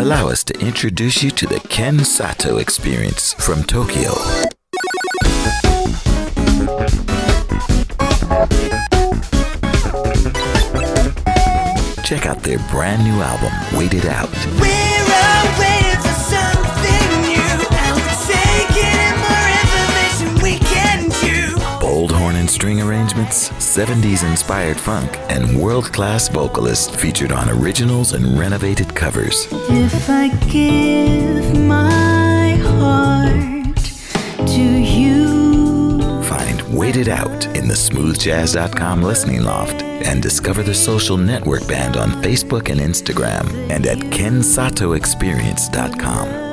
Allow us to introduce you to the Ken Sato experience from Tokyo. Check out their brand new album, Wait It Out. We're string arrangements, 70s inspired funk, and world class vocalists featured on originals and renovated covers. If I give my heart to you, Find Wait It Out in the smoothjazz.com listening loft and discover the social network band on Facebook and Instagram and at kensatoexperience.com.